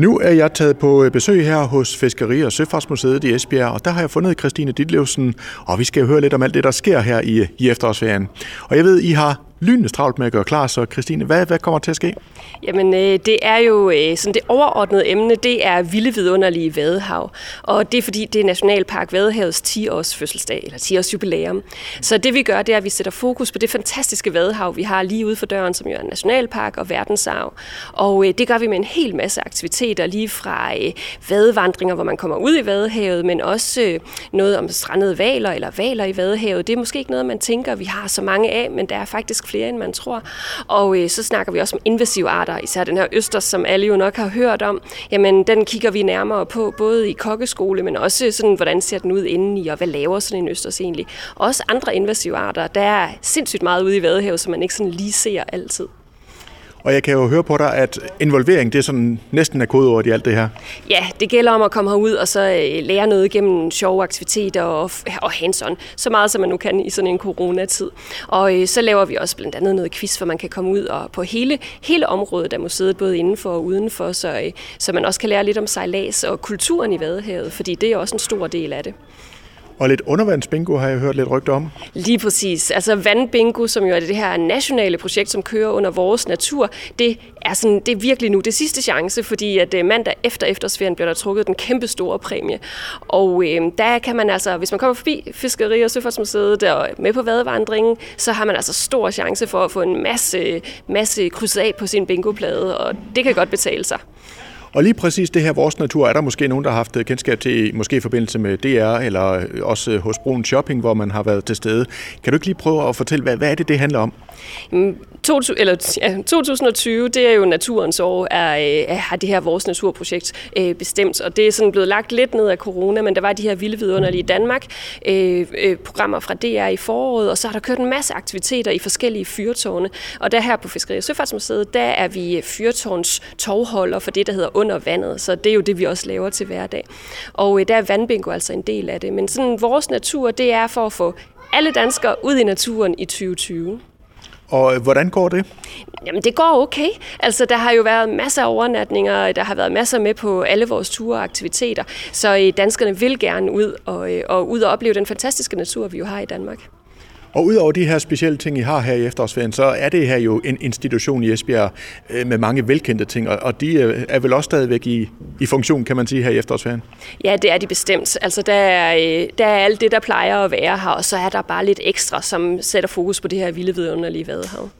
Nu er jeg taget på øh, besøg her hos Fiskeri- og Søfartsmuseet i Esbjerg, og der har jeg fundet Christine Ditlevsen, og vi skal høre lidt om alt det, der sker her i, i efterårsferien. Og jeg ved, I har lynende travlt med at gøre klar, så Christine, hvad, hvad kommer til at ske? Jamen, øh, det er jo øh, sådan det overordnede emne, det er vilde vidunderlige Vadehav. Og det er fordi, det er Nationalpark Vadehavets 10-års fødselsdag, eller 10-års jubilæum. Så det vi gør, det er, at vi sætter fokus på det fantastiske Vadehav, vi har lige ude for døren, som jo er Nationalpark og verdensarv. Og øh, det gør vi med en hel masse aktiviteter, lige fra øh, vadevandringer, hvor man kommer ud i Vadehavet, men også øh, noget om strandede valer eller valer i Vadehavet. Det er måske ikke noget, man tænker, vi har så mange af, men der er faktisk flere, end man tror. Og øh, så snakker vi også om invasive arter, især den her østers, som alle jo nok har hørt om. Jamen, den kigger vi nærmere på, både i kokkeskole, men også sådan, hvordan ser den ud indeni, og hvad laver sådan en østers egentlig. Også andre invasive arter. Der er sindssygt meget ude i Vadehavet, som man ikke sådan lige ser altid. Og jeg kan jo høre på dig, at involvering, det er sådan næsten er kodeordet i alt det her. Ja, det gælder om at komme herud og så øh, lære noget gennem sjove aktiviteter og, og hands-on. Så meget som man nu kan i sådan en coronatid. Og øh, så laver vi også blandt andet noget quiz, hvor man kan komme ud og på hele, hele området af museet, både indenfor og udenfor, så, øh, så man også kan lære lidt om sejlads og kulturen i Vadehavet, fordi det er også en stor del af det. Og lidt undervandsbingo har jeg hørt lidt rygter om. Lige præcis. Altså vandbingo, som jo er det her nationale projekt, som kører under vores natur, det er, sådan, det er virkelig nu det sidste chance, fordi at øh, mandag efter efterårsferien bliver der trukket den kæmpe store præmie. Og øh, der kan man altså, hvis man kommer forbi Fiskeri- og Søfartsmuseet der med på vadevandringen, så har man altså stor chance for at få en masse, masse krydset af på sin bingoplade, og det kan godt betale sig. Og lige præcis det her vores natur, er der måske nogen, der har haft øh, kendskab til, måske i forbindelse med DR, eller øh, også øh, hos Brun Shopping, hvor man har været til stede. Kan du ikke lige prøve at fortælle, hvad, hvad er det, det handler om? Mm, to, eller, ja, 2020, det er jo naturens år, er, øh, er, har det her vores naturprojekt øh, bestemt, og det er sådan blevet lagt lidt ned af corona, men der var de her vilde vidunderlige Danmark øh, øh, programmer fra DR i foråret, og så har der kørt en masse aktiviteter i forskellige fyrtårne, og der her på Fiskeri- og Søfartsmuseet, der er vi øh, fyrtårns tovholder for det, der hedder under vandet, så det er jo det, vi også laver til hverdag. Og øh, der er vandbingo altså en del af det, men sådan vores natur, det er for at få alle danskere ud i naturen i 2020. Og øh, hvordan går det? Jamen, det går okay. Altså, der har jo været masser af overnatninger, øh, der har været masser med på alle vores ture og aktiviteter, så øh, danskerne vil gerne ud og, og ud og opleve den fantastiske natur, vi jo har i Danmark. Og udover de her specielle ting, I har her i efterårsferien, så er det her jo en institution i Esbjerg øh, med mange velkendte ting, og de øh, er vel også stadigvæk i, i funktion, kan man sige, her i efterårsferien? Ja, det er de bestemt. Altså, der er, øh, der er alt det, der plejer at være her, og så er der bare lidt ekstra, som sætter fokus på det her vilde vidunderlige vadehav.